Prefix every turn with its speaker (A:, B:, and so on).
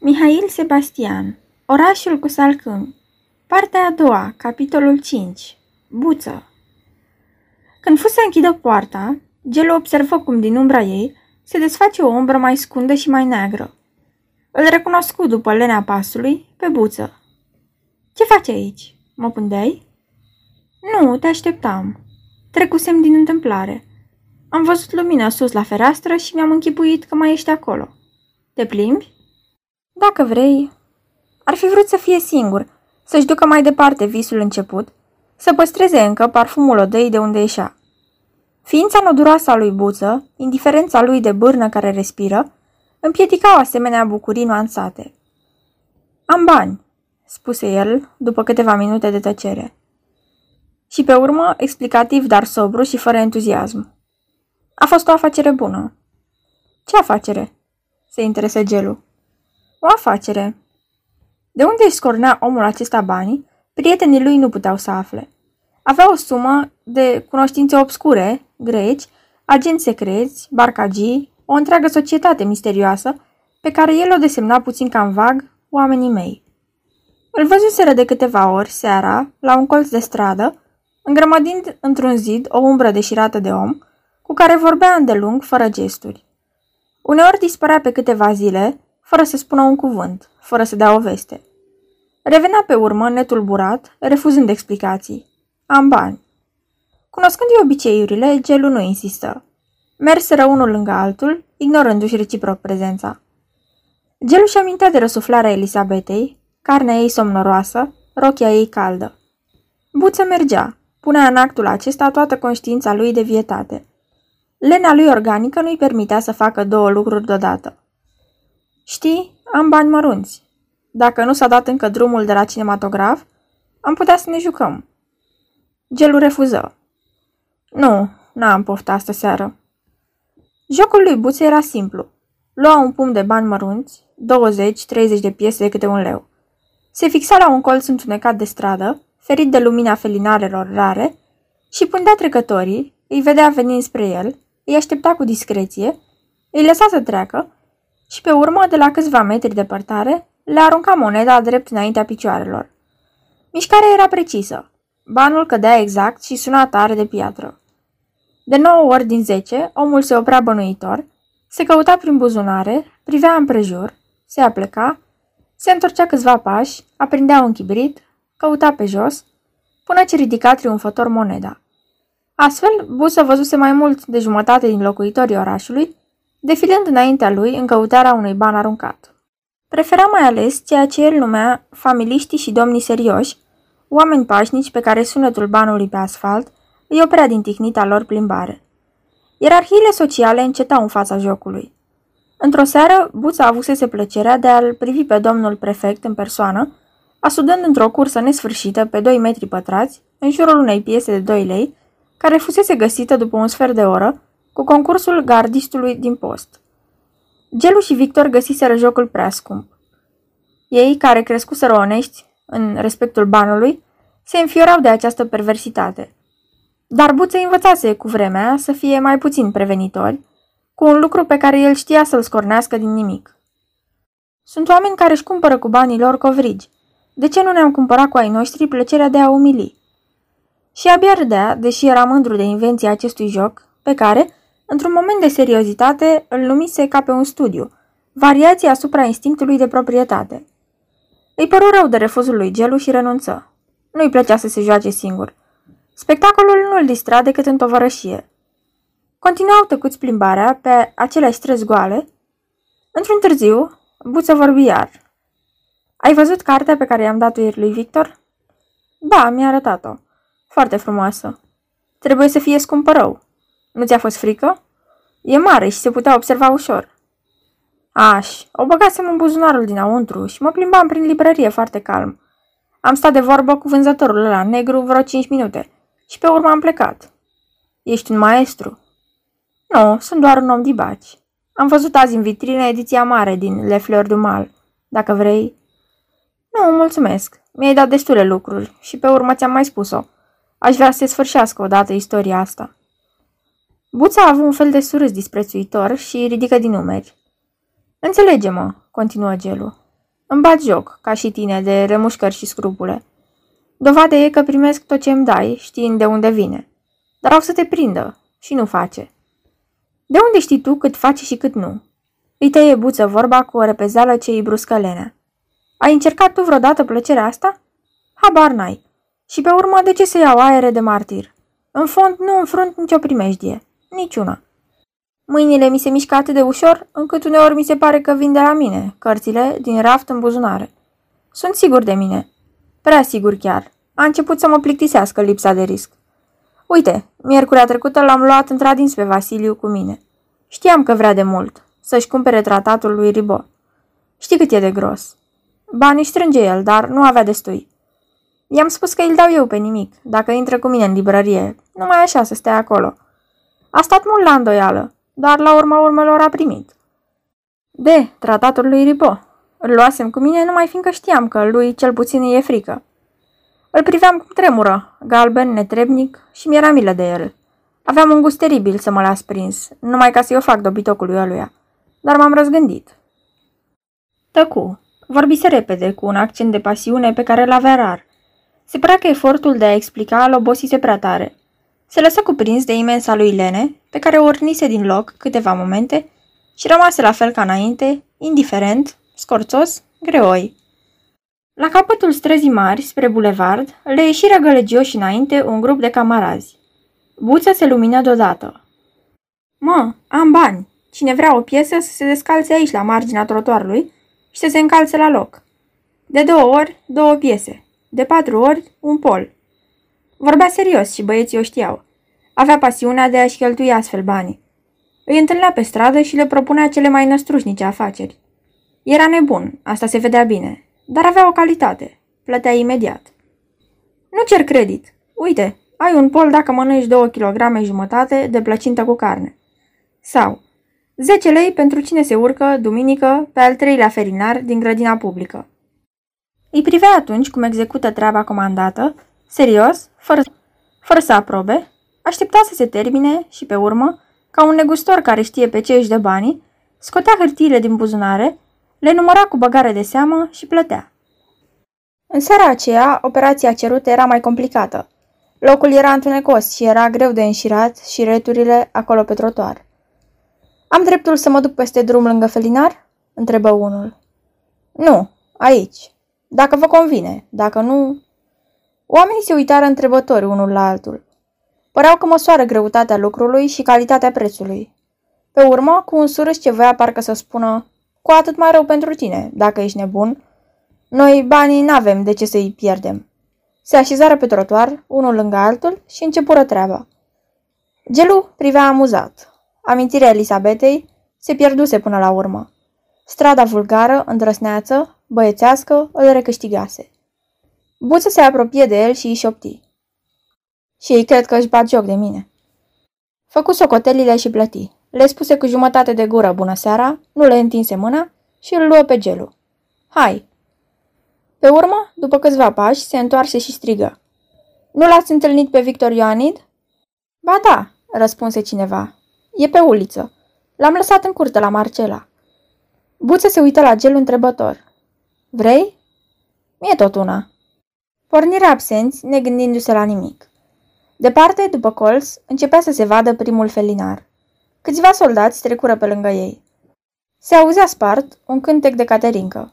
A: Mihail Sebastian Orașul cu salcâmi Partea a doua, capitolul 5 Buță Când fu să închidă poarta, Gelu observă cum din umbra ei se desface o umbră mai scundă și mai neagră. Îl recunoscu după lenea pasului pe buță. Ce faci aici? Mă pândeai? Nu, te așteptam. Trecusem din întâmplare. Am văzut lumina sus la fereastră și mi-am închipuit că mai ești acolo. Te plimbi? Dacă vrei. Ar fi vrut să fie singur, să-și ducă mai departe visul început, să păstreze încă parfumul odăii de unde ieșea. Ființa noduroasă a lui Buță, indiferența lui de bârnă care respiră, împiedicau asemenea bucurii nuanțate. Am bani, spuse el, după câteva minute de tăcere. Și pe urmă, explicativ, dar sobru și fără entuziasm. A fost o afacere bună. Ce afacere? Se interesă Gelu. O afacere. De unde își scornea omul acesta banii, prietenii lui nu puteau să afle. Avea o sumă de cunoștințe obscure, greci, agenți secreți, barcagii, o întreagă societate misterioasă, pe care el o desemna puțin cam vag oamenii mei. Îl văzuseră de câteva ori seara, la un colț de stradă, îngrămădind într-un zid o umbră deșirată de om, cu care vorbea îndelung, fără gesturi. Uneori dispărea pe câteva zile, fără să spună un cuvânt, fără să dea o veste. Revenea pe urmă, netulburat, refuzând explicații. Am bani. Cunoscând obiceiurile, Gelu nu insistă. Merseră unul lângă altul, ignorându-și reciproc prezența. Gelu și amintea de răsuflarea Elisabetei, carnea ei somnoroasă, rochia ei caldă. Buță mergea, punea în actul acesta toată conștiința lui de vietate. Lena lui organică nu-i permitea să facă două lucruri deodată. Știi, am bani mărunți. Dacă nu s-a dat încă drumul de la cinematograf, am putea să ne jucăm. Gelu refuză. Nu, n-am poftă astă seară. Jocul lui Buțe era simplu. Lua un pumn de bani mărunți, 20-30 de piese de câte un leu. Se fixa la un colț întunecat de stradă, ferit de lumina felinarelor rare, și pândea trecătorii, îi vedea venind spre el, îi aștepta cu discreție, îi lăsa să treacă și pe urmă, de la câțiva metri departare, le arunca moneda drept înaintea picioarelor. Mișcarea era precisă. Banul cădea exact și suna tare de piatră. De nouă ori din zece, omul se oprea bănuitor, se căuta prin buzunare, privea împrejur, se apleca, se întorcea câțiva pași, aprindea un chibrit, căuta pe jos, până ce ridica triumfător moneda. Astfel, Busă văzuse mai mult de jumătate din locuitorii orașului, defilând înaintea lui în căutarea unui ban aruncat. Prefera mai ales ceea ce el numea familiștii și domnii serioși, oameni pașnici pe care sunetul banului pe asfalt îi oprea din tihnita lor plimbare. Ierarhiile sociale încetau în fața jocului. Într-o seară, Buța avusese plăcerea de a-l privi pe domnul prefect în persoană, asudând într-o cursă nesfârșită pe 2 metri pătrați, în jurul unei piese de 2 lei, care fusese găsită după un sfert de oră, cu concursul gardistului din post. Gelu și Victor găsiseră jocul prea scump. Ei, care crescuseră onești în respectul banului, se înfiorau de această perversitate. Dar Buță învățase cu vremea să fie mai puțin prevenitori, cu un lucru pe care el știa să-l scornească din nimic. Sunt oameni care își cumpără cu banii lor covrigi. De ce nu ne-am cumpărat cu ai noștri plăcerea de a umili? Și abia râdea, deși era mândru de invenția acestui joc, pe care, într-un moment de seriozitate, îl numise ca pe un studiu, variații asupra instinctului de proprietate. Îi păru rău de refuzul lui Gelu și renunță. Nu-i plăcea să se joace singur. Spectacolul nu îl distra decât în tovărășie. Continuau tăcuți plimbarea pe aceleași străzi goale. Într-un târziu, Buță vorbi iar. Ai văzut cartea pe care i-am dat-o ieri lui Victor? Da, mi-a arătat-o. Foarte frumoasă. Trebuie să fie scumpă rău. Nu ți-a fost frică? E mare și se putea observa ușor. Aș, o băgasem în buzunarul dinăuntru și mă plimbam prin librărie foarte calm. Am stat de vorbă cu vânzătorul ăla negru vreo cinci minute și pe urmă am plecat. Ești un maestru? Nu, sunt doar un om dibaci. Am văzut azi în vitrină ediția mare din Le Fleur du Mal. Dacă vrei... Nu, mulțumesc. Mi-ai dat destule lucruri și pe urmă ți-am mai spus-o. Aș vrea să se sfârșească odată istoria asta. Buța a avut un fel de surâs disprețuitor și ridică din numeri. Înțelege-mă, continuă Gelu. Îmi bat joc, ca și tine, de remușcări și scrupule. Dovadă e că primesc tot ce îmi dai, știind de unde vine. Dar au să te prindă și nu face. De unde știi tu cât face și cât nu? Îi tăie buță vorba cu o repezeală ce îi bruscă lenea. Ai încercat tu vreodată plăcerea asta? Habar n-ai. Și pe urmă, de ce să iau aere de martir? În fond, nu înfrunt nicio primejdie. Niciuna. Mâinile mi se mișcă atât de ușor, încât uneori mi se pare că vin de la mine, cărțile, din raft în buzunare. Sunt sigur de mine. Prea sigur chiar. A început să mă plictisească lipsa de risc. Uite, miercurea trecută l-am luat într-adins pe Vasiliu cu mine. Știam că vrea de mult, să-și cumpere tratatul lui Ribo. Știi cât e de gros. Banii strânge el, dar nu avea destui. I-am spus că îl dau eu pe nimic, dacă intră cu mine în librărie, numai așa să stea acolo. A stat mult la îndoială, dar la urma urmelor a primit. De, tratatul lui Ribo. Îl luasem cu mine numai fiindcă știam că lui cel puțin e frică. Îl priveam cum tremură, galben, netrebnic și mi-era milă de el. Aveam un gust teribil să mă las prins, numai ca să-i o fac dobitocului ăluia. Dar m-am răzgândit. Tăcu. Vorbise repede, cu un accent de pasiune pe care l-avea rar. Se părea că efortul de a explica îl obosise prea tare. Se lăsă cuprins de imensa lui Lene, pe care o ornise din loc câteva momente și rămase la fel ca înainte, indiferent, scorțos, greoi. La capătul străzii mari, spre bulevard, le ieșiră gălăgioși înainte un grup de camarazi. Buța se lumină deodată. Mă, am bani. Cine vrea o piesă să se descalțe aici la marginea trotuarului și să se încalțe la loc. De două ori, două piese. De patru ori, un pol. Vorbea serios și băieții o știau. Avea pasiunea de a-și cheltui astfel banii. Îi întâlnea pe stradă și le propunea cele mai năstrușnice afaceri. Era nebun, asta se vedea bine, dar avea o calitate. Plătea imediat. Nu cer credit. Uite, ai un pol dacă mănânci 2 kg jumătate de plăcintă cu carne. Sau 10 lei pentru cine se urcă, duminică, pe al treilea ferinar din grădina publică. Îi privea atunci cum execută treaba comandată, serios, fără, fără să aprobe, aștepta să se termine și pe urmă, ca un negustor care știe pe ce își dă banii, scotea hârtiile din buzunare, le număra cu băgare de seamă și plătea. În seara aceea, operația cerută era mai complicată. Locul era întunecos și era greu de înșirat și returile acolo pe trotuar. Am dreptul să mă duc peste drum lângă felinar?" întrebă unul. Nu, aici. Dacă vă convine, dacă nu... Oamenii se uitară întrebători unul la altul. Păreau că măsoară greutatea lucrului și calitatea prețului. Pe urmă, cu un surâs ce voia parcă să spună cu atât mai rău pentru tine, dacă ești nebun. Noi banii n-avem de ce să-i pierdem. Se așezară pe trotuar, unul lângă altul, și începură treaba. Gelu privea amuzat. Amintirea Elisabetei se pierduse până la urmă. Strada vulgară, îndrăsneață, băiețească, îl recâștigase. Buță se apropie de el și îi șopti. Și ei cred că își bat joc de mine. Făcu socotelile și plăti. Le spuse cu jumătate de gură bună seara, nu le întinse mâna și îl luă pe gelu. Hai! Pe urmă, după câțiva pași, se întoarse și strigă. Nu l-ați întâlnit pe Victor Ioanid? Ba da, răspunse cineva. E pe uliță. L-am lăsat în curte la Marcela. Buță se uită la gel întrebător. Vrei? Mie tot una. Pornire absenți, negândindu-se la nimic. Departe, după colț, începea să se vadă primul felinar. Câțiva soldați trecură pe lângă ei. Se auzea spart un cântec de caterincă.